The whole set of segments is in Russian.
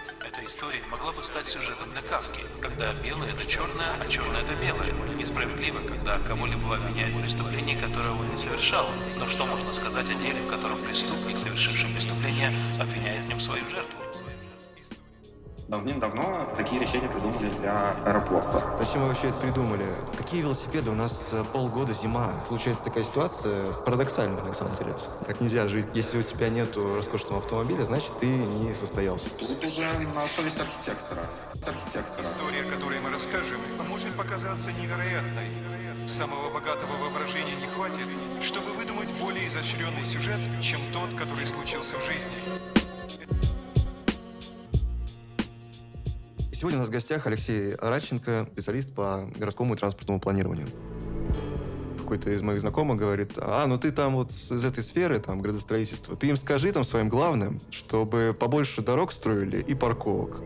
Эта история могла бы стать сюжетом для Кавки, когда белое это черное, а черное это белое. Несправедливо, когда кого-либо обвиняют в преступлении, которое он не совершал. Но что можно сказать о деле, в котором преступник, совершивший преступление, обвиняет в нем свою жертву? Давным-давно такие решения придумали для аэропорта. Зачем мы вообще это придумали? Какие велосипеды? У нас э, полгода зима. Получается такая ситуация парадоксальная на самом деле. Так нельзя жить. Если у тебя нет роскошного автомобиля, значит ты не состоялся. Тут уже на совесть архитектора. архитектора. История, которую мы расскажем, может показаться невероятной. Самого богатого воображения не хватит, чтобы выдумать более изощренный сюжет, чем тот, который случился в жизни. Сегодня у нас в гостях Алексей Радченко, специалист по городскому и транспортному планированию. Какой-то из моих знакомых говорит, а, ну ты там вот из этой сферы, там, градостроительства, ты им скажи там своим главным, чтобы побольше дорог строили и парковок.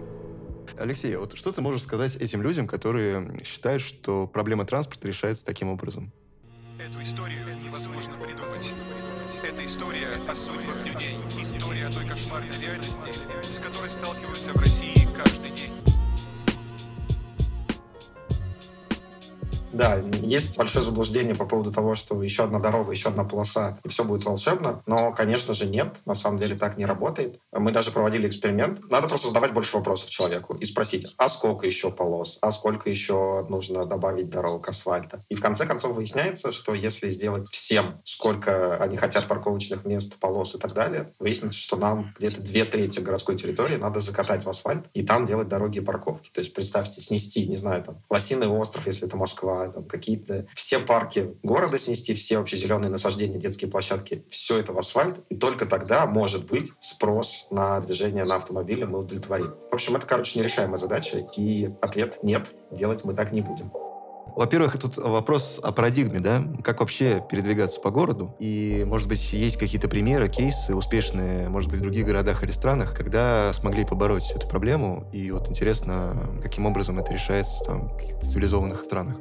Алексей, вот что ты можешь сказать этим людям, которые считают, что проблема транспорта решается таким образом? Эту историю невозможно придумать. Это история о судьбах людей, история о той кошмарной реальности, с которой сталкиваются в России каждый день. Да, есть большое заблуждение по поводу того, что еще одна дорога, еще одна полоса, и все будет волшебно. Но, конечно же, нет. На самом деле так не работает. Мы даже проводили эксперимент. Надо просто задавать больше вопросов человеку и спросить, а сколько еще полос, а сколько еще нужно добавить дорог, асфальта. И в конце концов выясняется, что если сделать всем, сколько они хотят парковочных мест, полос и так далее, выяснится, что нам где-то две трети городской территории надо закатать в асфальт и там делать дороги и парковки. То есть представьте, снести, не знаю, там, Лосиный остров, если это Москва, там, какие-то все парки города снести, все вообще зеленые насаждения, детские площадки, все это в асфальт, и только тогда может быть спрос на движение на автомобиле мы удовлетворим. В общем, это, короче, нерешаемая задача, и ответ нет, делать мы так не будем. Во-первых, тут вопрос о парадигме, да? Как вообще передвигаться по городу? И, может быть, есть какие-то примеры, кейсы успешные, может быть, в других городах или странах, когда смогли побороть эту проблему. И вот интересно, каким образом это решается там, в каких-то цивилизованных странах.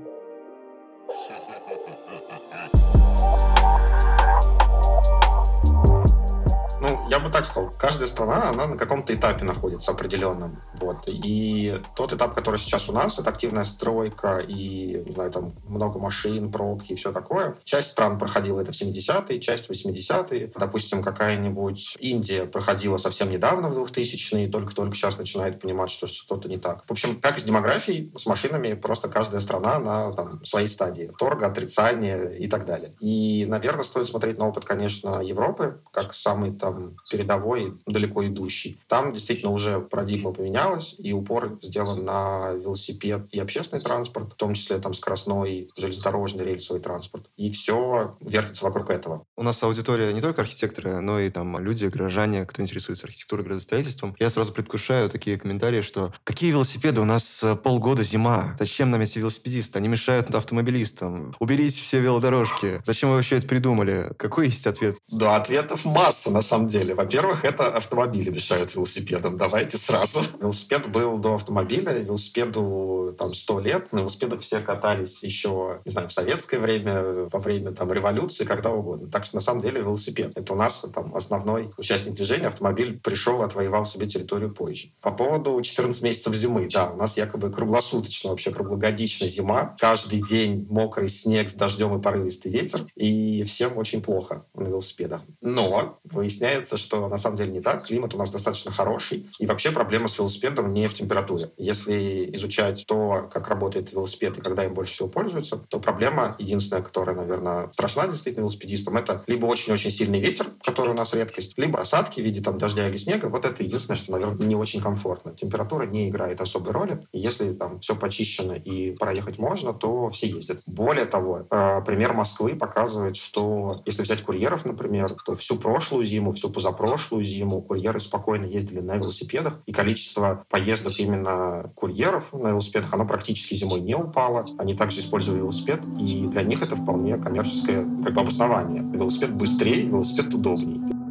Я бы так сказал, каждая страна, она на каком-то этапе находится определенном. Вот. И тот этап, который сейчас у нас, это активная стройка и, не знаю, там много машин, пробки и все такое. Часть стран проходила это в 70-е, часть в 80-е. Допустим, какая-нибудь Индия проходила совсем недавно, в 2000-е, только-только сейчас начинает понимать, что что-то не так. В общем, как с демографией, с машинами, просто каждая страна на там, своей стадии. Торга, отрицания и так далее. И, наверное, стоит смотреть на опыт, конечно, Европы, как самый там передовой, далеко идущий. Там действительно уже парадигма поменялась, и упор сделан на велосипед и общественный транспорт, в том числе там скоростной, железнодорожный, рельсовый транспорт. И все вертится вокруг этого. У нас аудитория не только архитекторы, но и там люди, граждане, кто интересуется архитектурой, градостроительством. Я сразу предвкушаю такие комментарии, что какие велосипеды? У нас э, полгода зима. Зачем нам эти велосипедисты? Они мешают автомобилистам. Уберите все велодорожки. Зачем вы вообще это придумали? Какой есть ответ? Да, ответов масса на самом деле. Во-первых, это автомобили мешают велосипедам. Давайте сразу. Велосипед был до автомобиля, велосипеду там 100 лет. На велосипедах все катались еще, не знаю, в советское время, во время там революции, когда угодно. Так что на самом деле велосипед. Это у нас там основной участник движения. Автомобиль пришел, отвоевал себе территорию позже. По поводу 14 месяцев зимы. Да, у нас якобы круглосуточно, вообще круглогодичная зима. Каждый день мокрый снег с дождем и порывистый ветер. И всем очень плохо на велосипедах. Но выясняется, что на самом деле не так. Климат у нас достаточно хороший. И вообще проблема с велосипедом не в температуре. Если изучать то, как работает велосипед и когда им больше всего пользуются, то проблема единственная, которая, наверное, страшна действительно велосипедистам, это либо очень-очень сильный ветер, который у нас редкость, либо осадки в виде там дождя или снега. Вот это единственное, что, наверное, не очень комфортно. Температура не играет особой роли. Если там все почищено и проехать можно, то все ездят. Более того, э, пример Москвы показывает, что если взять курьеров, например, то всю прошлую зиму, всю позапрошлую прошлую зиму курьеры спокойно ездили на велосипедах, и количество поездок именно курьеров на велосипедах, оно практически зимой не упало. Они также использовали велосипед, и для них это вполне коммерческое как бы, обоснование. Велосипед быстрее, велосипед удобнее.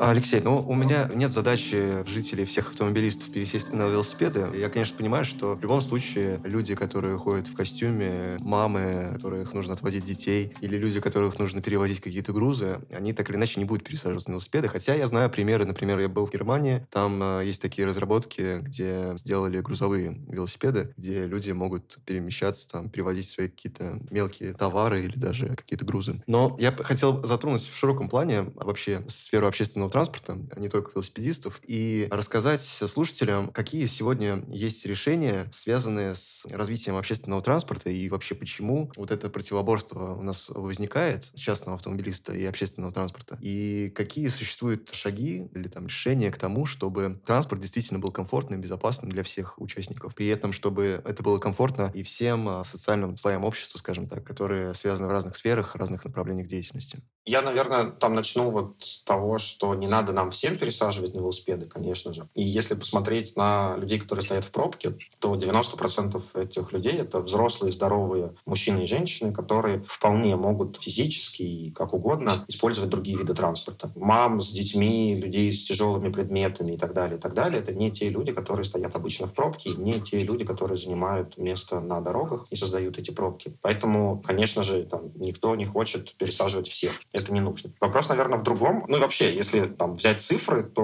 Алексей, ну, у меня нет задачи жителей всех автомобилистов пересесть на велосипеды. Я, конечно, понимаю, что в любом случае люди, которые ходят в костюме, мамы, которых нужно отводить детей, или люди, которых нужно перевозить какие-то грузы, они так или иначе не будут пересаживаться на велосипеды. Хотя я знаю примеры, например, я был в Германии, там э, есть такие разработки, где сделали грузовые велосипеды, где люди могут перемещаться, там, перевозить свои какие-то мелкие товары или даже какие-то грузы. Но я хотел затронуть в широком плане вообще сферу общественного транспорта, а не только велосипедистов, и рассказать слушателям, какие сегодня есть решения, связанные с развитием общественного транспорта и вообще почему вот это противоборство у нас возникает частного автомобилиста и общественного транспорта, и какие существуют шаги или там решения к тому, чтобы транспорт действительно был комфортным, безопасным для всех участников. При этом, чтобы это было комфортно и всем а, социальным слоям общества, скажем так, которые связаны в разных сферах, разных направлениях деятельности. Я, наверное, там начну вот с того, что не надо нам всем пересаживать на велосипеды, конечно же. И если посмотреть на людей, которые стоят в пробке, то 90% этих людей — это взрослые, здоровые мужчины и женщины, которые вполне могут физически и как угодно использовать другие виды транспорта. Мам с детьми, людей с тяжелыми предметами и так далее, и так далее. Это не те люди, которые стоят обычно в пробке, и не те люди, которые занимают место на дорогах и создают эти пробки. Поэтому, конечно же, там, никто не хочет пересаживать всех это не нужно. Вопрос, наверное, в другом. Ну и вообще, если там, взять цифры, то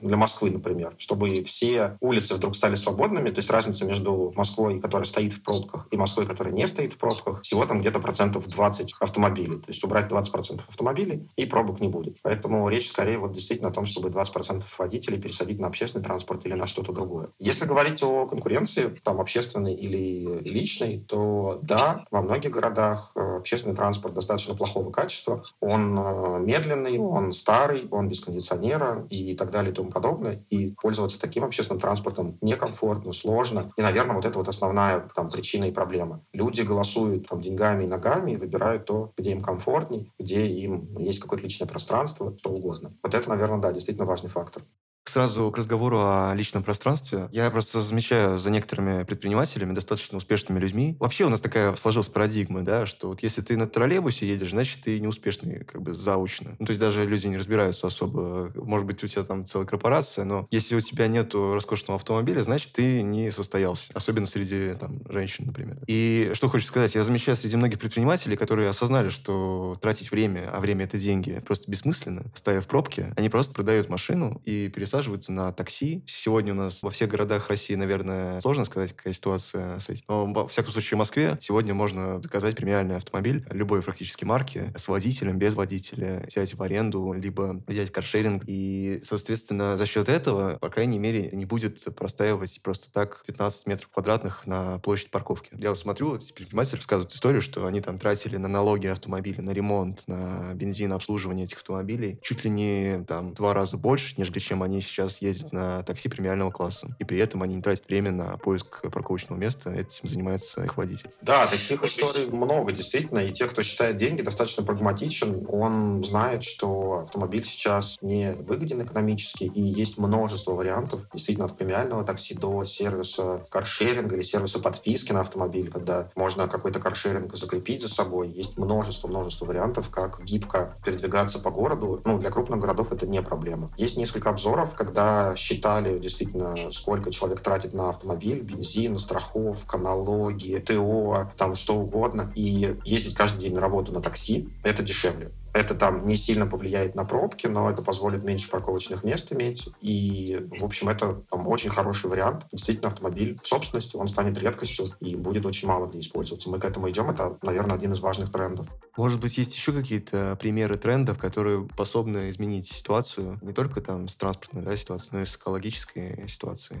для Москвы, например, чтобы все улицы вдруг стали свободными, то есть разница между Москвой, которая стоит в пробках, и Москвой, которая не стоит в пробках, всего там где-то процентов 20 автомобилей. То есть убрать 20 процентов автомобилей, и пробок не будет. Поэтому речь скорее вот действительно о том, чтобы 20 процентов водителей пересадить на общественный транспорт или на что-то другое. Если говорить о конкуренции, там общественной или личной, то да, во многих городах э, общественный транспорт достаточно плохого качества. Он он э, медленный, он старый, он без кондиционера и так далее тому подобное. И пользоваться таким общественным транспортом некомфортно, сложно. И, наверное, вот это вот основная там, причина и проблема. Люди голосуют там, деньгами и ногами и выбирают то, где им комфортней, где им есть какое-то личное пространство, что угодно. Вот это, наверное, да, действительно важный фактор. Сразу к разговору о личном пространстве. Я просто замечаю за некоторыми предпринимателями, достаточно успешными людьми. Вообще у нас такая сложилась парадигма, да, что вот если ты на троллейбусе едешь, значит, ты неуспешный как бы заучно. Ну, то есть даже люди не разбираются особо. Может быть, у тебя там целая корпорация, но если у тебя нету роскошного автомобиля, значит, ты не состоялся. Особенно среди там, женщин, например. И что хочешь сказать, я замечаю среди многих предпринимателей, которые осознали, что тратить время, а время это деньги, просто бессмысленно, стоя в пробке, они просто продают машину и пересаживают пересаживаются на такси. Сегодня у нас во всех городах России, наверное, сложно сказать, какая ситуация с этим. Но, во всяком случае, в Москве сегодня можно заказать премиальный автомобиль любой практически марки с водителем, без водителя, взять в аренду, либо взять каршеринг. И, соответственно, за счет этого, по крайней мере, не будет простаивать просто так 15 метров квадратных на площадь парковки. Я вот смотрю, эти предприниматели рассказывают историю, что они там тратили на налоги автомобиля, на ремонт, на бензин, обслуживание этих автомобилей чуть ли не там два раза больше, нежели чем они сейчас ездят на такси премиального класса. И при этом они не тратят время на поиск парковочного места. Этим занимается их водитель. Да, таких историй много, действительно. И те, кто считает деньги, достаточно прагматичен. Он знает, что автомобиль сейчас не выгоден экономически, и есть множество вариантов, действительно, от премиального такси до сервиса каршеринга или сервиса подписки на автомобиль, когда можно какой-то каршеринг закрепить за собой. Есть множество-множество вариантов, как гибко передвигаться по городу. Ну, для крупных городов это не проблема. Есть несколько обзоров, когда считали действительно, сколько человек тратит на автомобиль, бензин, страховка, налоги, ТО, там что угодно, и ездить каждый день на работу на такси, это дешевле. Это там не сильно повлияет на пробки, но это позволит меньше парковочных мест иметь. И, в общем, это там, очень хороший вариант. Действительно, автомобиль в собственности, он станет редкостью и будет очень мало где использоваться. Мы к этому идем. Это, наверное, один из важных трендов. Может быть, есть еще какие-то примеры трендов, которые способны изменить ситуацию не только там с транспортной да, ситуацией, но и с экологической ситуацией?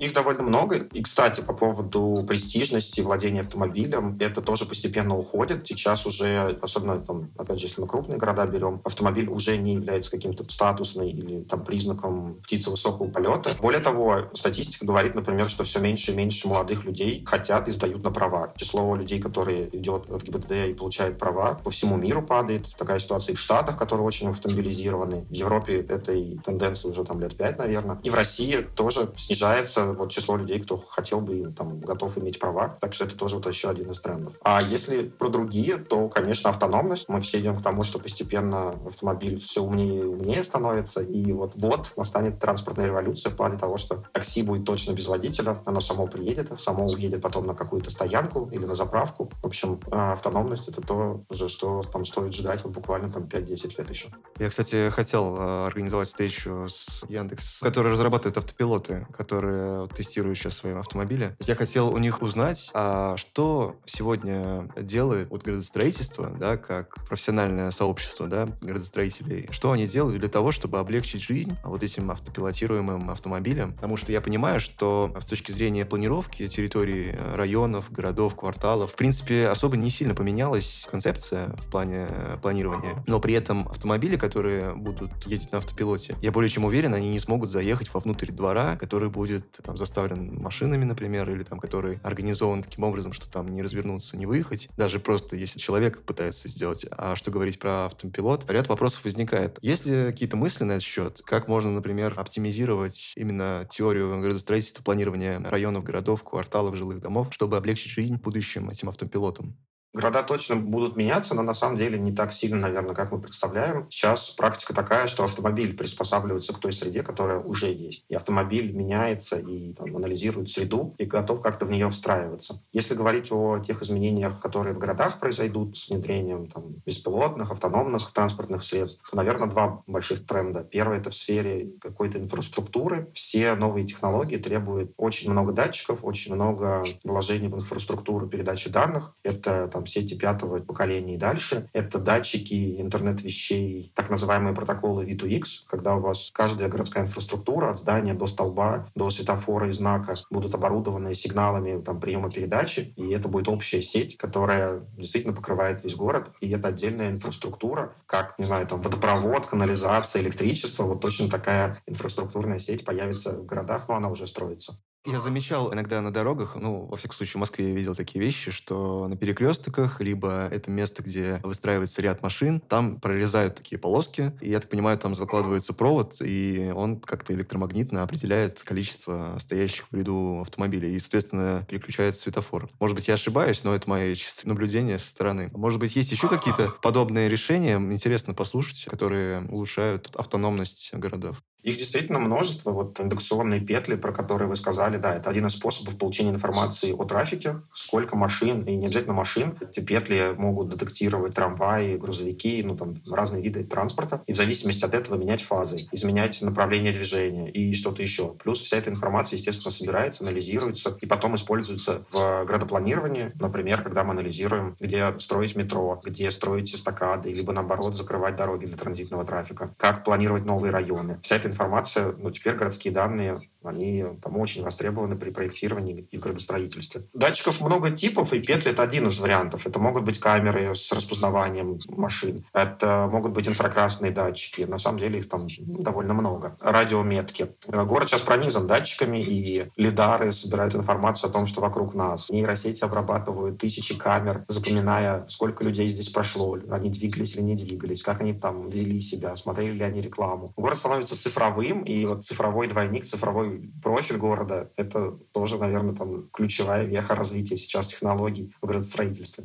Их довольно много. И, кстати, по поводу престижности владения автомобилем, это тоже постепенно уходит. Сейчас уже, особенно, там, опять же, если мы крупные города берем, автомобиль уже не является каким-то статусным или там признаком птицы высокого полета. Более того, статистика говорит, например, что все меньше и меньше молодых людей хотят и сдают на права. Число людей, которые идет в ГИБДД и получают права, по всему миру падает. Такая ситуация и в Штатах, которые очень автомобилизированы. В Европе этой тенденции уже там лет пять, наверное. И в России тоже снижается вот число людей, кто хотел бы, там, готов иметь права. Так что это тоже вот еще один из трендов. А если про другие, то, конечно, автономность. Мы все идем к тому, что постепенно автомобиль все умнее и умнее становится. И вот-вот настанет транспортная революция в плане того, что такси будет точно без водителя, оно само приедет, само уедет потом на какую-то стоянку или на заправку. В общем, а, автономность — это то, уже, что там стоит ждать вот буквально там 5-10 лет еще. Я, кстати, хотел э, организовать встречу с Яндекс, который разрабатывает автопилоты, которые тестируют сейчас свои автомобили. Я хотел у них узнать, а что сегодня делает вот градостроительство, да, как профессиональное сообщество, да, градостроителей, что они делают для того, чтобы облегчить жизнь вот этим автопилотируемым автомобилям. Потому что я понимаю, что с точки зрения планировки территории районов, городов, кварталов, в принципе, особо не сильно поменялась концепция в плане планирования. Но при этом автомобили, которые будут ездить на автопилоте, я более чем уверен, они не смогут заехать вовнутрь двора, который будет там заставлен машинами, например, или там который организован таким образом, что там не развернуться, не выехать. Даже просто если человек пытается сделать. А что говорить про автопилот? Ряд вопросов возникает. Есть ли какие-то мысли на этот счет? Как можно, например, оптимизировать именно теорию градостроительства, планирования районов, городов, кварталов, жилых домов, чтобы облегчить жизнь будущим этим автопилотам? Города точно будут меняться, но на самом деле не так сильно, наверное, как мы представляем. Сейчас практика такая, что автомобиль приспосабливается к той среде, которая уже есть. И автомобиль меняется и там, анализирует среду и готов как-то в нее встраиваться. Если говорить о тех изменениях, которые в городах произойдут с внедрением там, беспилотных, автономных транспортных средств, то, наверное, два больших тренда. Первый — это в сфере какой-то инфраструктуры. Все новые технологии требуют очень много датчиков, очень много вложений в инфраструктуру передачи данных. Это там, сети пятого поколения и дальше. Это датчики, интернет вещей, так называемые протоколы V2X, когда у вас каждая городская инфраструктура от здания до столба, до светофора и знака будут оборудованы сигналами там, приема передачи, и это будет общая сеть, которая действительно покрывает весь город, и это отдельная инфраструктура, как, не знаю, там водопровод, канализация, электричество, вот точно такая инфраструктурная сеть появится в городах, но она уже строится. Я замечал иногда на дорогах, ну, во всяком случае, в Москве я видел такие вещи, что на перекрестках, либо это место, где выстраивается ряд машин, там прорезают такие полоски, и, я так понимаю, там закладывается провод, и он как-то электромагнитно определяет количество стоящих в ряду автомобилей, и, соответственно, переключает светофор. Может быть, я ошибаюсь, но это мое чистое наблюдение со стороны. Может быть, есть еще какие-то подобные решения, интересно послушать, которые улучшают автономность городов? Их действительно множество. Вот индукционные петли, про которые вы сказали, да, это один из способов получения информации о трафике. Сколько машин, и не обязательно машин. Эти петли могут детектировать трамваи, грузовики, ну там разные виды транспорта. И в зависимости от этого менять фазы, изменять направление движения и что-то еще. Плюс вся эта информация, естественно, собирается, анализируется и потом используется в градопланировании. Например, когда мы анализируем, где строить метро, где строить эстакады, либо наоборот закрывать дороги для транзитного трафика, как планировать новые районы. Вся эта информация, ну, теперь городские данные они там очень востребованы при проектировании и градостроительстве. Датчиков много типов, и петли — это один из вариантов. Это могут быть камеры с распознаванием машин, это могут быть инфракрасные датчики. На самом деле их там довольно много. Радиометки. Город сейчас пронизан датчиками, и лидары собирают информацию о том, что вокруг нас. Нейросети обрабатывают тысячи камер, запоминая, сколько людей здесь прошло, они двигались или не двигались, как они там вели себя, смотрели ли они рекламу. Город становится цифровым, и вот цифровой двойник, цифровой профиль города — это тоже, наверное, там ключевая веха развития сейчас технологий в градостроительстве.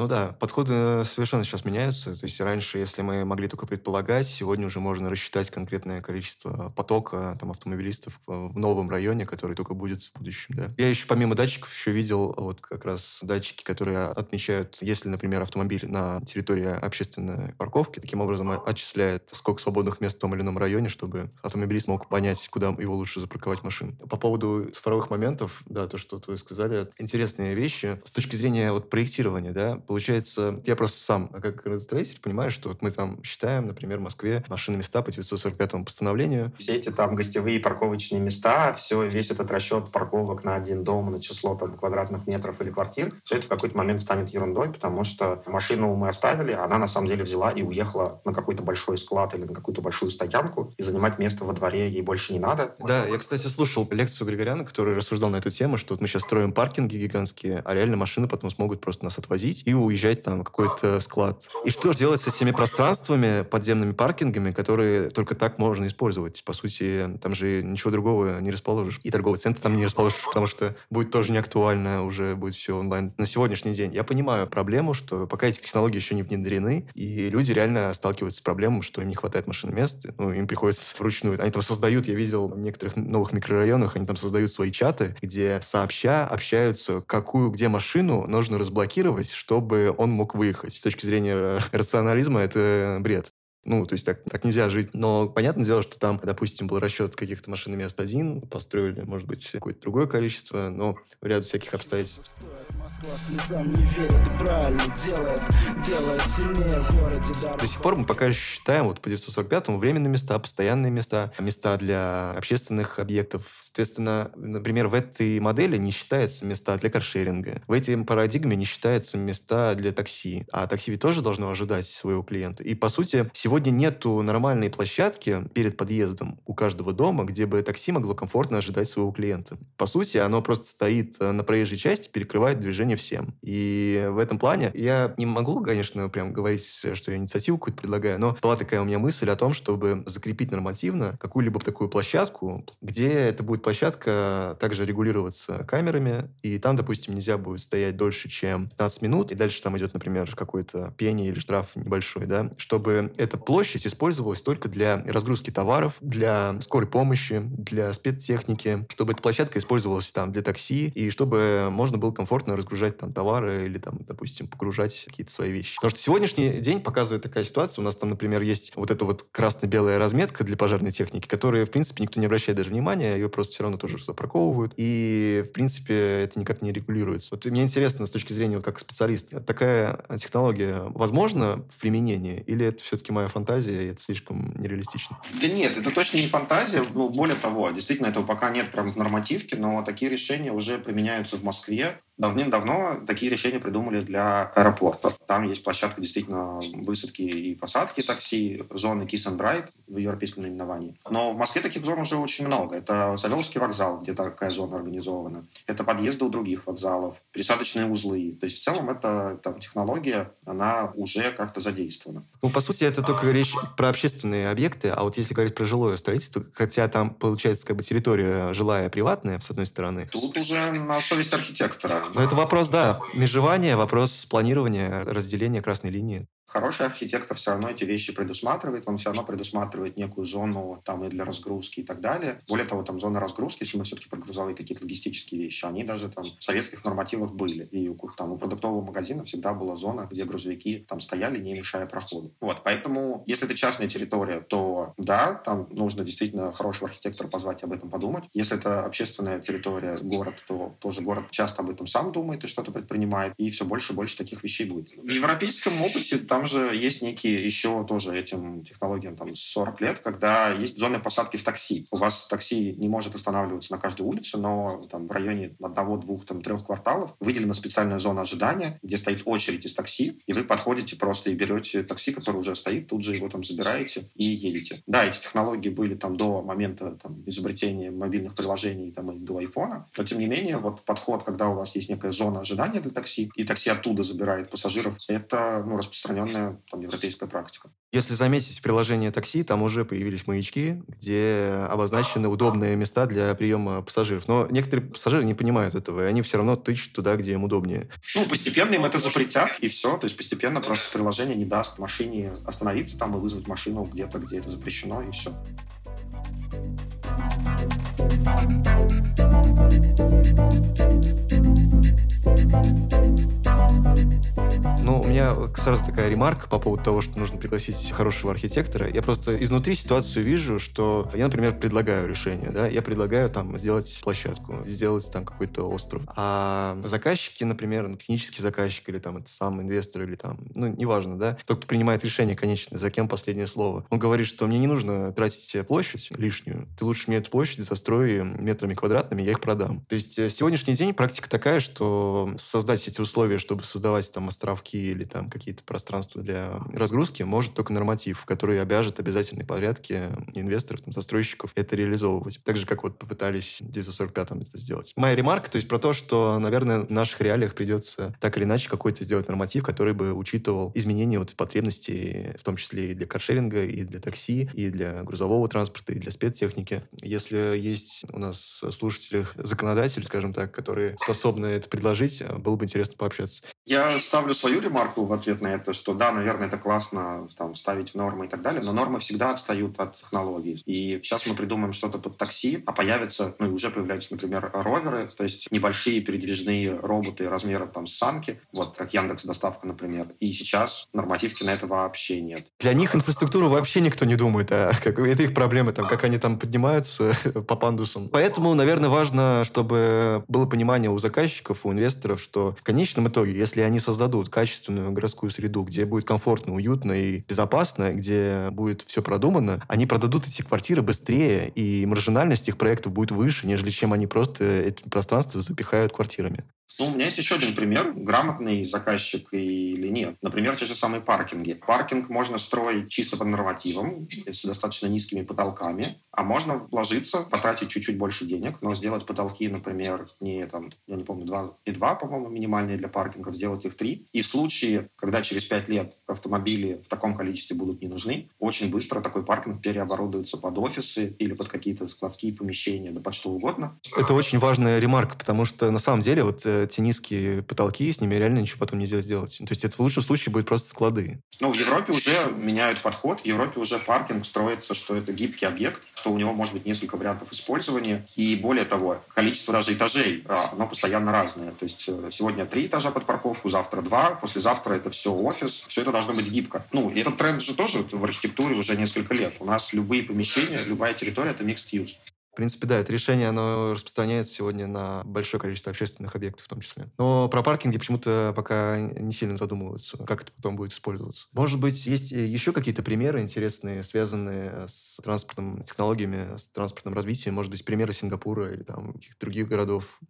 Ну да, подходы совершенно сейчас меняются. То есть раньше, если мы могли только предполагать, сегодня уже можно рассчитать конкретное количество потока там, автомобилистов в новом районе, который только будет в будущем. Да. Я еще помимо датчиков еще видел вот как раз датчики, которые отмечают, если, например, автомобиль на территории общественной парковки, таким образом отчисляет, сколько свободных мест в том или ином районе, чтобы автомобилист мог понять, куда его лучше запарковать машину. По поводу цифровых моментов, да, то, что вы сказали, интересные вещи. С точки зрения вот проектирования, да, Получается, я просто сам, как градостроитель, понимаю, что вот мы там считаем, например, в Москве машины места по 945 постановлению. Все эти там гостевые парковочные места, все, весь этот расчет парковок на один дом, на число там квадратных метров или квартир, все это в какой-то момент станет ерундой, потому что машину мы оставили, она на самом деле взяла и уехала на какой-то большой склад или на какую-то большую стоянку, и занимать место во дворе ей больше не надо. Да, я, кстати, слушал лекцию Григоряна, который рассуждал на эту тему, что вот мы сейчас строим паркинги гигантские, а реально машины потом смогут просто нас отвозить и уезжать там на какой-то склад. И что же делать с этими пространствами, подземными паркингами, которые только так можно использовать? По сути, там же ничего другого не расположишь. И торговый центр там не расположишь, потому что будет тоже не актуально, уже будет все онлайн. На сегодняшний день я понимаю проблему, что пока эти технологии еще не внедрены, и люди реально сталкиваются с проблемой, что им не хватает машин мест, ну, им приходится вручную. Они там создают, я видел в некоторых новых микрорайонах, они там создают свои чаты, где сообща общаются, какую, где машину нужно разблокировать, чтобы он мог выехать. С точки зрения рационализма это бред. Ну, то есть так, так нельзя жить. Но понятное дело, что там, допустим, был расчет каких-то машин мест один, построили, может быть, какое-то другое количество, но в ряду всяких обстоятельств. До сих пор мы пока считаем вот по 945-му временные места, постоянные места, места для общественных объектов. Соответственно, например, в этой модели не считается места для каршеринга. В этой парадигме не считаются места для такси. А такси ведь тоже должно ожидать своего клиента. И, по сути, сегодня Сегодня нету нормальной площадки перед подъездом у каждого дома, где бы такси могло комфортно ожидать своего клиента. По сути, оно просто стоит э, на проезжей части, перекрывает движение всем. И в этом плане я не могу, конечно, прям говорить, что я инициативу какую-то предлагаю, но была такая у меня мысль о том, чтобы закрепить нормативно какую-либо такую площадку, где эта будет площадка также регулироваться камерами, и там, допустим, нельзя будет стоять дольше, чем 15 минут, и дальше там идет, например, какой-то пение или штраф небольшой, да, чтобы эта площадь использовалась только для разгрузки товаров, для скорой помощи, для спецтехники, чтобы эта площадка использовалась там для такси, и чтобы можно было комфортно разгружать там товары или там, допустим, погружать какие-то свои вещи. Потому что сегодняшний день показывает такая ситуация. У нас там, например, есть вот эта вот красно-белая разметка для пожарной техники, которая, в принципе, никто не обращает даже внимания, ее просто все равно тоже запарковывают. И, в принципе, это никак не регулируется. Вот мне интересно, с точки зрения вот, как специалиста, такая технология возможна в применении, или это все-таки моя фантазия, и это слишком нереалистично. Да нет, это точно не фантазия. Ну, более того, действительно, этого пока нет прям в нормативке, но такие решения уже применяются в Москве. Давным-давно такие решения придумали для аэропорта. Там есть площадка действительно высадки и посадки такси, зоны Kiss and Ride в европейском наименовании. Но в Москве таких зон уже очень много. Это Савеловский вокзал, где такая зона организована. Это подъезды у других вокзалов, пересадочные узлы. То есть в целом эта там, технология, она уже как-то задействована. Ну, по сути, это только речь про общественные объекты, а вот если говорить про жилое строительство, хотя там получается как бы территория жилая приватная, с одной стороны. Тут уже на совесть архитектора. Но это вопрос, да, межевания, вопрос планирования, разделения красной линии. Хороший архитектор все равно эти вещи предусматривает, он все равно предусматривает некую зону там и для разгрузки и так далее. Более того, там зона разгрузки, если мы все-таки про грузовые какие-то логистические вещи, они даже там в советских нормативах были. И у, там, у продуктового магазина всегда была зона, где грузовики там стояли, не мешая проходу. Вот, поэтому, если это частная территория, то да, там нужно действительно хорошего архитектора позвать и об этом подумать. Если это общественная территория, город, то тоже город часто об этом сам думает и что-то предпринимает, и все больше и больше таких вещей будет. В европейском опыте там там же есть некие еще тоже этим технологиям там 40 лет, когда есть зоны посадки в такси. У вас такси не может останавливаться на каждой улице, но там в районе одного, двух, там, трех кварталов выделена специальная зона ожидания, где стоит очередь из такси, и вы подходите просто и берете такси, который уже стоит, тут же его там забираете и едете. Да, эти технологии были там до момента там, изобретения мобильных приложений там, и до айфона, но тем не менее вот подход, когда у вас есть некая зона ожидания для такси, и такси оттуда забирает пассажиров, это ну, распространенный определенная там, европейская практика. Если заметить в приложении такси, там уже появились маячки, где обозначены удобные места для приема пассажиров. Но некоторые пассажиры не понимают этого, и они все равно тычут туда, где им удобнее. Ну, постепенно им это запретят, и все. То есть постепенно просто приложение не даст машине остановиться там и вызвать машину где-то, где это запрещено, и все. Ну, у меня сразу такая ремарка по поводу того, что нужно пригласить хорошего архитектора. Я просто изнутри ситуацию вижу, что я, например, предлагаю решение, да, я предлагаю там сделать площадку, сделать там какой-то остров. А заказчики, например, ну, технический заказчик или там это сам инвестор или там, ну, неважно, да, тот, кто принимает решение, конечно, за кем последнее слово. Он говорит, что мне не нужно тратить площадь лишнюю, ты лучше мне эту площадь застрой метрами квадратными, я их продам. То есть э, сегодняшний день практика такая, что создать эти условия, чтобы создавать там островки или там какие-то пространства для разгрузки, может только норматив, который обяжет обязательной порядке инвесторов, там, застройщиков это реализовывать. Так же, как вот попытались в 945-м это сделать. Моя ремарка, то есть про то, что, наверное, в наших реалиях придется так или иначе какой-то сделать норматив, который бы учитывал изменения вот потребностей, в том числе и для каршеринга, и для такси, и для грузового транспорта, и для спецтехники. Если есть у нас слушатели, законодатели, скажем так, которые способны это предложить, было бы интересно пообщаться. Я ставлю свою ремарку в ответ на это, что да, наверное, это классно там, ставить в нормы и так далее, но нормы всегда отстают от технологий. И сейчас мы придумаем что-то под такси, а появятся, ну и уже появляются, например, роверы, то есть небольшие передвижные роботы размером там санки, вот как Яндекс Доставка, например. И сейчас нормативки на это вообще нет. Для них инфраструктуру вообще никто не думает, а как, это их проблемы, там, как они там поднимаются по пандусам. Поэтому, наверное, важно, чтобы было понимание у заказчиков, у инвесторов, что в конечном итоге, если они создадут качественную городскую среду, где будет комфортно, уютно и безопасно, где будет все продумано, они продадут эти квартиры быстрее, и маржинальность их проектов будет выше, нежели чем они просто эти пространства запихают квартирами. Ну, у меня есть еще один пример, грамотный заказчик или нет. Например, те же самые паркинги. Паркинг можно строить чисто по нормативам, с достаточно низкими потолками, а можно вложиться, потратить чуть-чуть больше денег, но сделать потолки, например, не там, я не помню, 2 и 2, по-моему, минимальные для паркингов, сделать их 3. И в случае, когда через 5 лет автомобили в таком количестве будут не нужны, очень быстро такой паркинг переоборудуется под офисы или под какие-то складские помещения, да под что угодно. Это очень важная ремарка, потому что на самом деле вот э, эти низкие потолки, с ними реально ничего потом нельзя сделать. То есть это в лучшем случае будет просто склады. Ну, в Европе уже меняют подход, в Европе уже паркинг строится, что это гибкий объект, что у него может быть несколько вариантов использования. И более того, количество даже этажей, а, оно постоянно разное. То есть э, сегодня три этажа под парковку, завтра два, послезавтра это все офис. Все это должно быть гибко. Ну, и этот тренд же тоже в архитектуре уже несколько лет. У нас любые помещения, любая территория — это mixed use. В принципе, да, это решение, оно распространяется сегодня на большое количество общественных объектов в том числе. Но про паркинги почему-то пока не сильно задумываются, как это потом будет использоваться. Может быть, есть еще какие-то примеры интересные, связанные с транспортными технологиями, с транспортным развитием, может быть, примеры Сингапура или там каких-то других городов,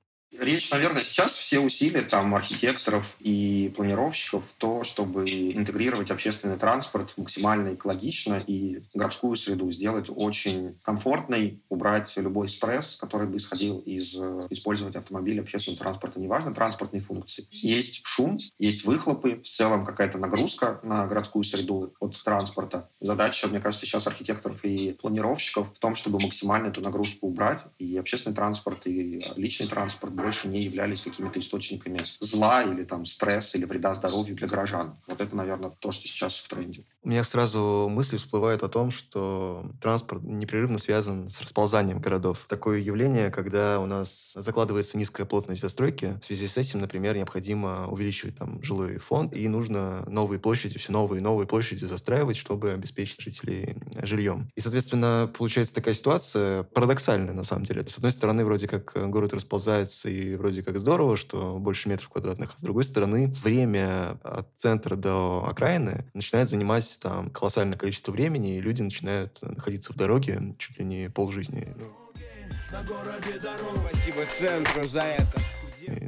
Речь, наверное, сейчас все усилия там архитекторов и планировщиков в то, чтобы интегрировать общественный транспорт максимально экологично и городскую среду сделать очень комфортной, убрать любой стресс, который бы исходил из э, использования автомобиля, общественного транспорта, неважно, транспортной функции. Есть шум, есть выхлопы, в целом какая-то нагрузка на городскую среду от транспорта. Задача, мне кажется, сейчас архитекторов и планировщиков в том, чтобы максимально эту нагрузку убрать, и общественный транспорт, и личный транспорт больше не являлись какими-то источниками зла или там стресса или вреда здоровью для горожан. Вот это, наверное, то, что сейчас в тренде. У меня сразу мысли всплывают о том, что транспорт непрерывно связан с расползанием городов. Такое явление, когда у нас закладывается низкая плотность застройки. В связи с этим, например, необходимо увеличивать там жилой фонд, и нужно новые площади, все новые и новые площади застраивать, чтобы обеспечить жителей жильем. И, соответственно, получается такая ситуация парадоксальная, на самом деле. С одной стороны, вроде как город расползается, и вроде как здорово, что больше метров квадратных, а с другой стороны, время от центра до окраины начинает занимать там колоссальное количество времени, и люди начинают находиться в дороге чуть ли не полжизни. Спасибо центру за это.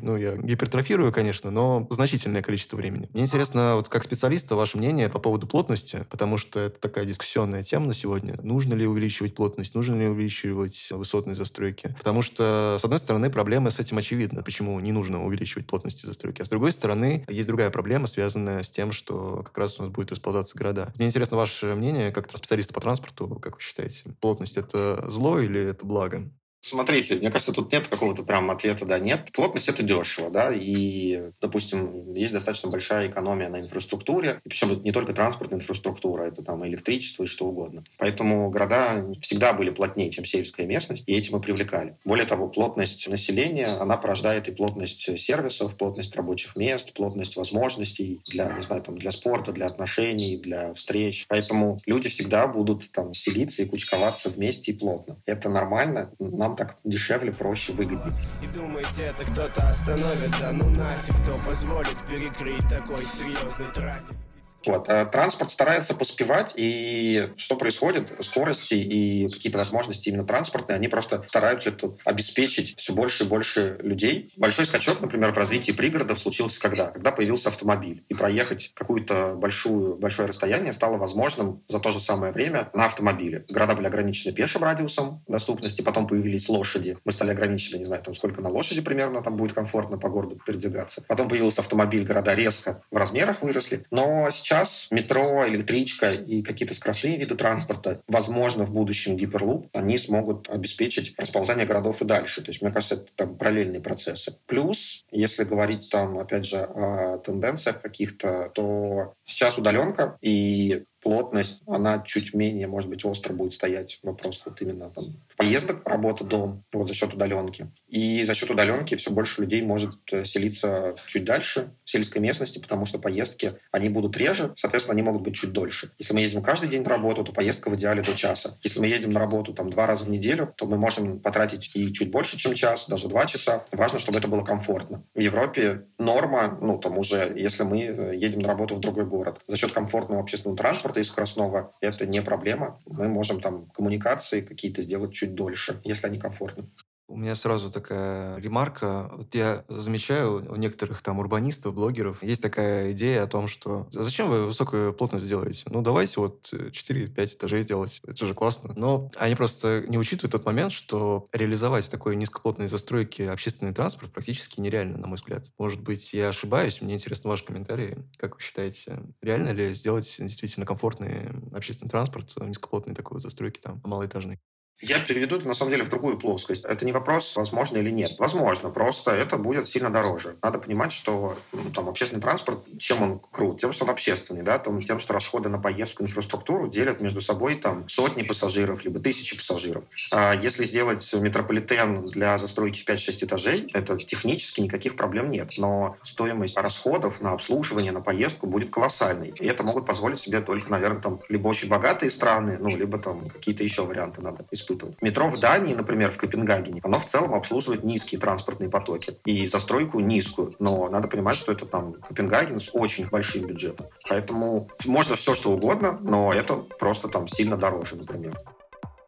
Ну, я гипертрофирую, конечно, но значительное количество времени. Мне интересно, вот как специалиста, ваше мнение по поводу плотности, потому что это такая дискуссионная тема на сегодня. Нужно ли увеличивать плотность, нужно ли увеличивать высотные застройки? Потому что, с одной стороны, проблема с этим очевидна, почему не нужно увеличивать плотность застройки. А с другой стороны, есть другая проблема, связанная с тем, что как раз у нас будет расползаться города. Мне интересно ваше мнение, как специалиста по транспорту, как вы считаете, плотность это зло или это благо? Смотрите, мне кажется, тут нет какого-то прям ответа «да», «нет». Плотность — это дешево, да, и, допустим, есть достаточно большая экономия на инфраструктуре, и причем это не только транспортная инфраструктура, это там электричество и что угодно. Поэтому города всегда были плотнее, чем сельская местность, и этим и привлекали. Более того, плотность населения, она порождает и плотность сервисов, плотность рабочих мест, плотность возможностей для, не знаю, там, для спорта, для отношений, для встреч. Поэтому люди всегда будут там селиться и кучковаться вместе и плотно. Это нормально. Нам нам так дешевле, проще, выгоднее. И думаете, это кто-то остановит? Да ну нафиг, кто позволит перекрыть такой серьезный трафик? Вот. А транспорт старается поспевать, и что происходит? Скорости и какие-то возможности именно транспортные, они просто стараются это обеспечить все больше и больше людей. Большой скачок, например, в развитии пригородов случился когда? Когда появился автомобиль. И проехать какую-то большую, большое расстояние стало возможным за то же самое время на автомобиле. Города были ограничены пешим радиусом доступности, потом появились лошади. Мы стали ограничены, не знаю, там сколько на лошади примерно там будет комфортно по городу передвигаться. Потом появился автомобиль, города резко в размерах выросли. Но сейчас метро, электричка и какие-то скоростные виды транспорта, возможно, в будущем гиперлуп, они смогут обеспечить расползание городов и дальше. То есть, мне кажется, это там параллельные процессы. Плюс, если говорить там, опять же, о тенденциях каких-то, то сейчас удаленка, и плотность, она чуть менее, может быть, остро будет стоять вопрос вот именно там поездок, работа, дом, вот за счет удаленки. И за счет удаленки все больше людей может э, селиться чуть дальше сельской местности, потому что поездки, они будут реже, соответственно, они могут быть чуть дольше. Если мы ездим каждый день на работу, то поездка в идеале до часа. Если мы едем на работу там два раза в неделю, то мы можем потратить и чуть больше, чем час, даже два часа. Важно, чтобы это было комфортно. В Европе норма, ну, там уже, если мы э, едем на работу в другой город, за счет комфортного общественного транспорта и скоростного, это не проблема. Мы можем там коммуникации какие-то сделать чуть дольше, если они комфортны. У меня сразу такая ремарка. Вот я замечаю у некоторых там урбанистов, блогеров, есть такая идея о том, что «А зачем вы высокую плотность делаете? Ну, давайте вот 4-5 этажей делать. Это же классно. Но они просто не учитывают тот момент, что реализовать в такой низкоплотной застройке общественный транспорт практически нереально, на мой взгляд. Может быть, я ошибаюсь. Мне интересно ваш комментарий. Как вы считаете, реально ли сделать действительно комфортный общественный транспорт низкоплотной такой вот застройки там малоэтажной? Я переведу это, на самом деле, в другую плоскость. Это не вопрос, возможно или нет. Возможно, просто это будет сильно дороже. Надо понимать, что ну, там общественный транспорт, чем он крут? Тем, что он общественный, да, там, тем, что расходы на поездку, инфраструктуру делят между собой там сотни пассажиров, либо тысячи пассажиров. А если сделать метрополитен для застройки в 5-6 этажей, это технически никаких проблем нет. Но стоимость расходов на обслуживание, на поездку будет колоссальной. И это могут позволить себе только, наверное, там либо очень богатые страны, ну, либо там какие-то еще варианты надо использовать испытывать. Метро в Дании, например, в Копенгагене, оно в целом обслуживает низкие транспортные потоки и застройку низкую. Но надо понимать, что это там Копенгаген с очень большим бюджетом. Поэтому можно все, что угодно, но это просто там сильно дороже, например.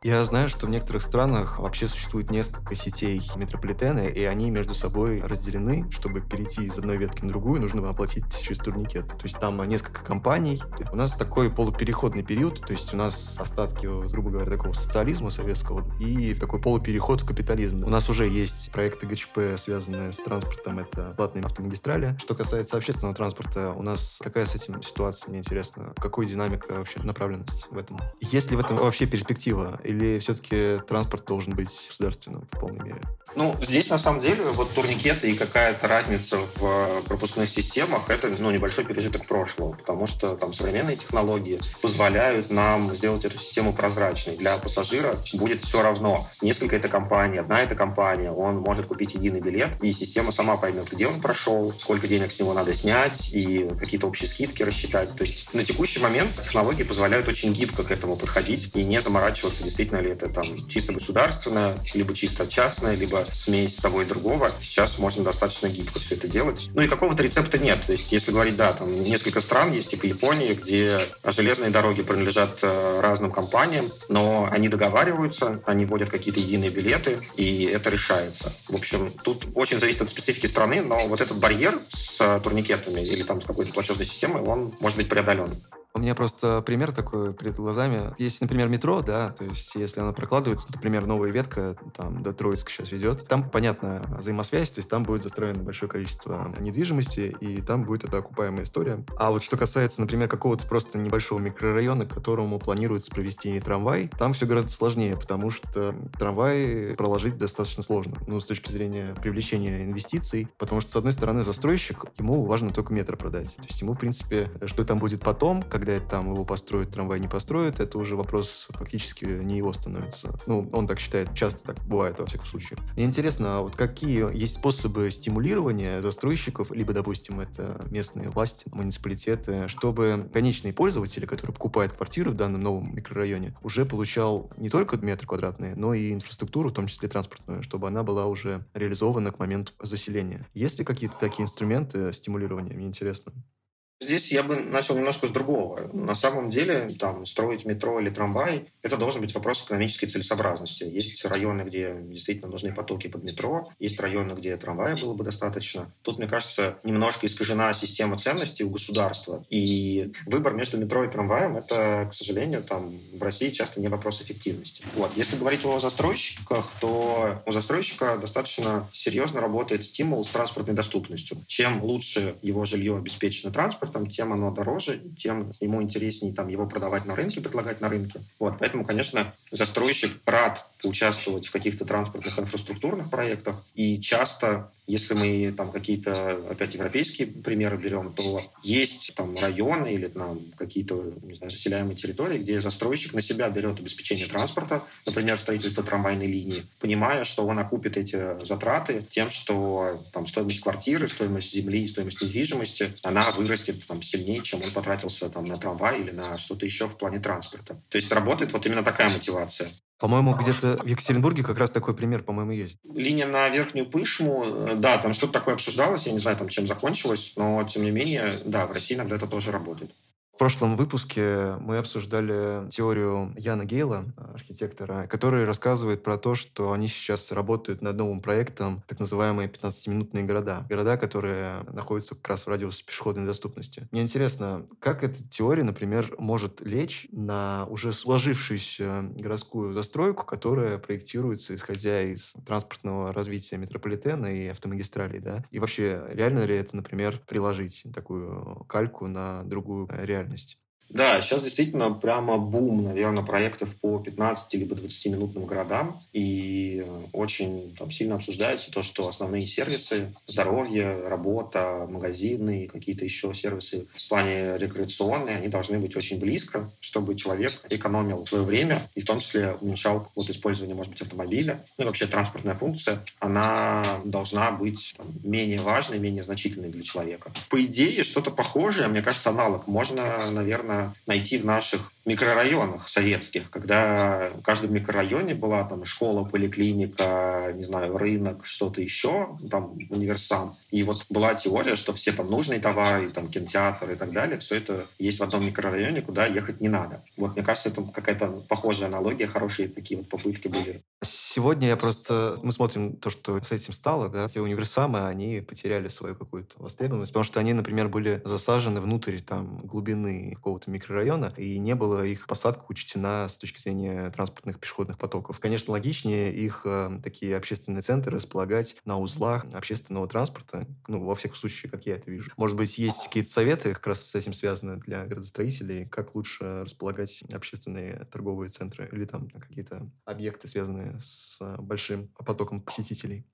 Я знаю, что в некоторых странах вообще существует несколько сетей метрополитена, и они между собой разделены. Чтобы перейти из одной ветки на другую, нужно оплатить через турникет. То есть там несколько компаний. У нас такой полупереходный период, то есть у нас остатки, грубо говоря, такого социализма советского и такой полупереход в капитализм. У нас уже есть проекты ГЧП, связанные с транспортом, это платные автомагистрали. Что касается общественного транспорта, у нас какая с этим ситуация, мне интересно? Какой динамика вообще направленность в этом? Есть ли в этом вообще перспектива? или все-таки транспорт должен быть государственным в полной мере? Ну, здесь на самом деле вот турникеты и какая-то разница в э, пропускных системах это ну, небольшой пережиток прошлого, потому что там современные технологии позволяют нам сделать эту систему прозрачной. Для пассажира будет все равно. Несколько это компания, одна это компания, он может купить единый билет, и система сама поймет, где он прошел, сколько денег с него надо снять, и какие-то общие скидки рассчитать. То есть на текущий момент технологии позволяют очень гибко к этому подходить и не заморачиваться, действительно ли это там чисто государственное, либо чисто частное, либо смесь того и другого. Сейчас можно достаточно гибко все это делать. Ну и какого-то рецепта нет. То есть, если говорить, да, там несколько стран есть, типа Японии, где железные дороги принадлежат э, разным компаниям, но они договариваются, они вводят какие-то единые билеты, и это решается. В общем, тут очень зависит от специфики страны, но вот этот барьер с турникетами или там с какой-то платежной системой, он может быть преодолен. У меня просто пример такой перед глазами. Есть, например, метро, да, то есть если она прокладывается, например, новая ветка, там, до Троицка сейчас ведет, там, понятно, взаимосвязь, то есть там будет застроено большое количество недвижимости, и там будет эта окупаемая история. А вот что касается, например, какого-то просто небольшого микрорайона, к которому планируется провести трамвай, там все гораздо сложнее, потому что трамвай проложить достаточно сложно, ну, с точки зрения привлечения инвестиций, потому что, с одной стороны, застройщик, ему важно только метро продать. То есть ему, в принципе, что там будет потом, как когда там его построят, трамвай не построят, это уже вопрос фактически не его становится. Ну, он так считает, часто так бывает, во всяком случае. Мне интересно, а вот какие есть способы стимулирования застройщиков, либо, допустим, это местные власти, муниципалитеты, чтобы конечный пользователь, который покупает квартиру в данном новом микрорайоне, уже получал не только метр квадратный, но и инфраструктуру, в том числе транспортную, чтобы она была уже реализована к моменту заселения. Есть ли какие-то такие инструменты стимулирования? Мне интересно. Здесь я бы начал немножко с другого. На самом деле, там, строить метро или трамвай – это должен быть вопрос экономической целесообразности. Есть районы, где действительно нужны потоки под метро, есть районы, где трамвая было бы достаточно. Тут, мне кажется, немножко искажена система ценностей у государства. И выбор между метро и трамваем – это, к сожалению, там, в России часто не вопрос эффективности. Вот. Если говорить о застройщиках, то у застройщика достаточно серьезно работает стимул с транспортной доступностью. Чем лучше его жилье обеспечено транспортом, транспортом, тем оно дороже, тем ему интереснее там, его продавать на рынке, предлагать на рынке. Вот, поэтому, конечно, застройщик рад участвовать в каких-то транспортных инфраструктурных проектах. И часто, если мы там какие-то, опять, европейские примеры берем, то есть там районы или там какие-то, не знаю, заселяемые территории, где застройщик на себя берет обеспечение транспорта, например, строительство трамвайной линии, понимая, что он окупит эти затраты тем, что там стоимость квартиры, стоимость земли, стоимость недвижимости, она вырастет там сильнее, чем он потратился там на трамвай или на что-то еще в плане транспорта. То есть работает вот именно такая мотивация. По-моему, где-то в Екатеринбурге как раз такой пример, по-моему, есть. Линия на Верхнюю Пышму, э, да, там что-то такое обсуждалось, я не знаю, там чем закончилось, но, тем не менее, да, в России иногда это тоже работает. В прошлом выпуске мы обсуждали теорию Яна Гейла, архитектора, который рассказывает про то, что они сейчас работают над новым проектом, так называемые 15-минутные города. Города, которые находятся как раз в радиусе пешеходной доступности. Мне интересно, как эта теория, например, может лечь на уже сложившуюся городскую застройку, которая проектируется исходя из транспортного развития метрополитена и автомагистралей, да? И вообще, реально ли это, например, приложить такую кальку на другую реальность? Реальность. Да, сейчас действительно прямо бум, наверное, проектов по 15 либо 20-минутным городам. И очень там, сильно обсуждается то, что основные сервисы, здоровье, работа, магазины, какие-то еще сервисы в плане рекреационные, они должны быть очень близко, чтобы человек экономил свое время и в том числе уменьшал вот, использование, может быть, автомобиля. Ну и вообще транспортная функция, она должна быть там, менее важной, менее значительной для человека. По идее, что-то похожее, мне кажется, аналог можно, наверное, найти в наших микрорайонах советских, когда в каждом микрорайоне была там школа, поликлиника, не знаю, рынок, что-то еще, там универсам. И вот была теория, что все там нужные товары, там кинотеатр и так далее, все это есть в одном микрорайоне, куда ехать не надо. Вот, мне кажется, это какая-то похожая аналогия, хорошие такие вот попытки были. Сегодня я просто... Мы смотрим то, что с этим стало, да. Те универсамы, они потеряли свою какую-то востребованность, потому что они, например, были засажены внутрь там глубины какого-то микрорайона, и не было их посадка учтена с точки зрения транспортных пешеходных потоков. Конечно, логичнее их э, такие общественные центры располагать на узлах общественного транспорта, ну, во всяком случае, как я это вижу. Может быть, есть какие-то советы, как раз с этим связаны для градостроителей, как лучше располагать общественные торговые центры или там какие-то объекты, связанные с большим потоком посетителей?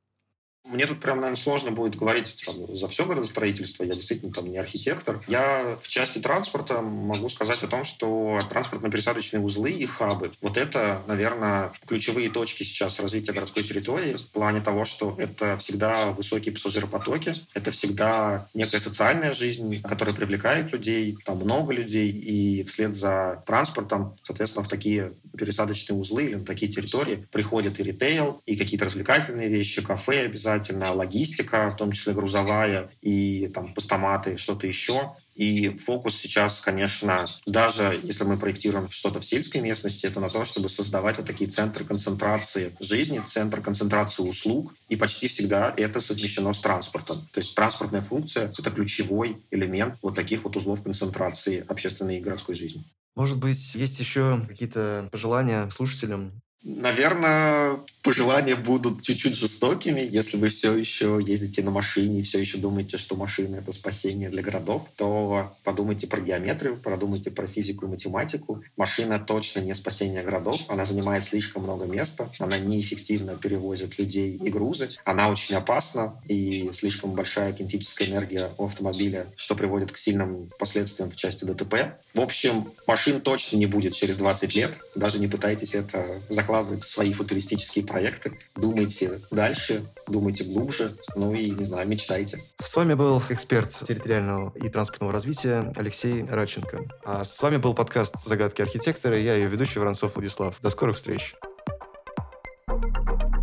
Мне тут прям, наверное, сложно будет говорить там, за все градостроительство. Я действительно там не архитектор. Я в части транспорта могу сказать о том, что транспортно-пересадочные узлы и хабы, вот это, наверное, ключевые точки сейчас развития городской территории в плане того, что это всегда высокие пассажиропотоки, это всегда некая социальная жизнь, которая привлекает людей, там много людей, и вслед за транспортом, соответственно, в такие пересадочные узлы или на такие территории приходят и ритейл, и какие-то развлекательные вещи, кафе обязательно, обязательно логистика, в том числе грузовая, и там постаматы, что-то еще. И фокус сейчас, конечно, даже если мы проектируем что-то в сельской местности, это на то, чтобы создавать вот такие центры концентрации жизни, центры концентрации услуг. И почти всегда это совмещено с транспортом. То есть транспортная функция — это ключевой элемент вот таких вот узлов концентрации общественной и городской жизни. Может быть, есть еще какие-то пожелания слушателям Наверное, пожелания будут чуть-чуть жестокими. Если вы все еще ездите на машине и все еще думаете, что машина — это спасение для городов, то подумайте про геометрию, подумайте про физику и математику. Машина точно не спасение городов. Она занимает слишком много места. Она неэффективно перевозит людей и грузы. Она очень опасна. И слишком большая кинетическая энергия у автомобиля, что приводит к сильным последствиям в части ДТП. В общем, машин точно не будет через 20 лет. Даже не пытайтесь это закладывать закладывать свои футуристические проекты. Думайте дальше, думайте глубже, ну и, не знаю, мечтайте. С вами был эксперт территориального и транспортного развития Алексей Радченко. А с вами был подкаст «Загадки архитектора» и я ее ведущий Воронцов Владислав. До скорых встреч! thank you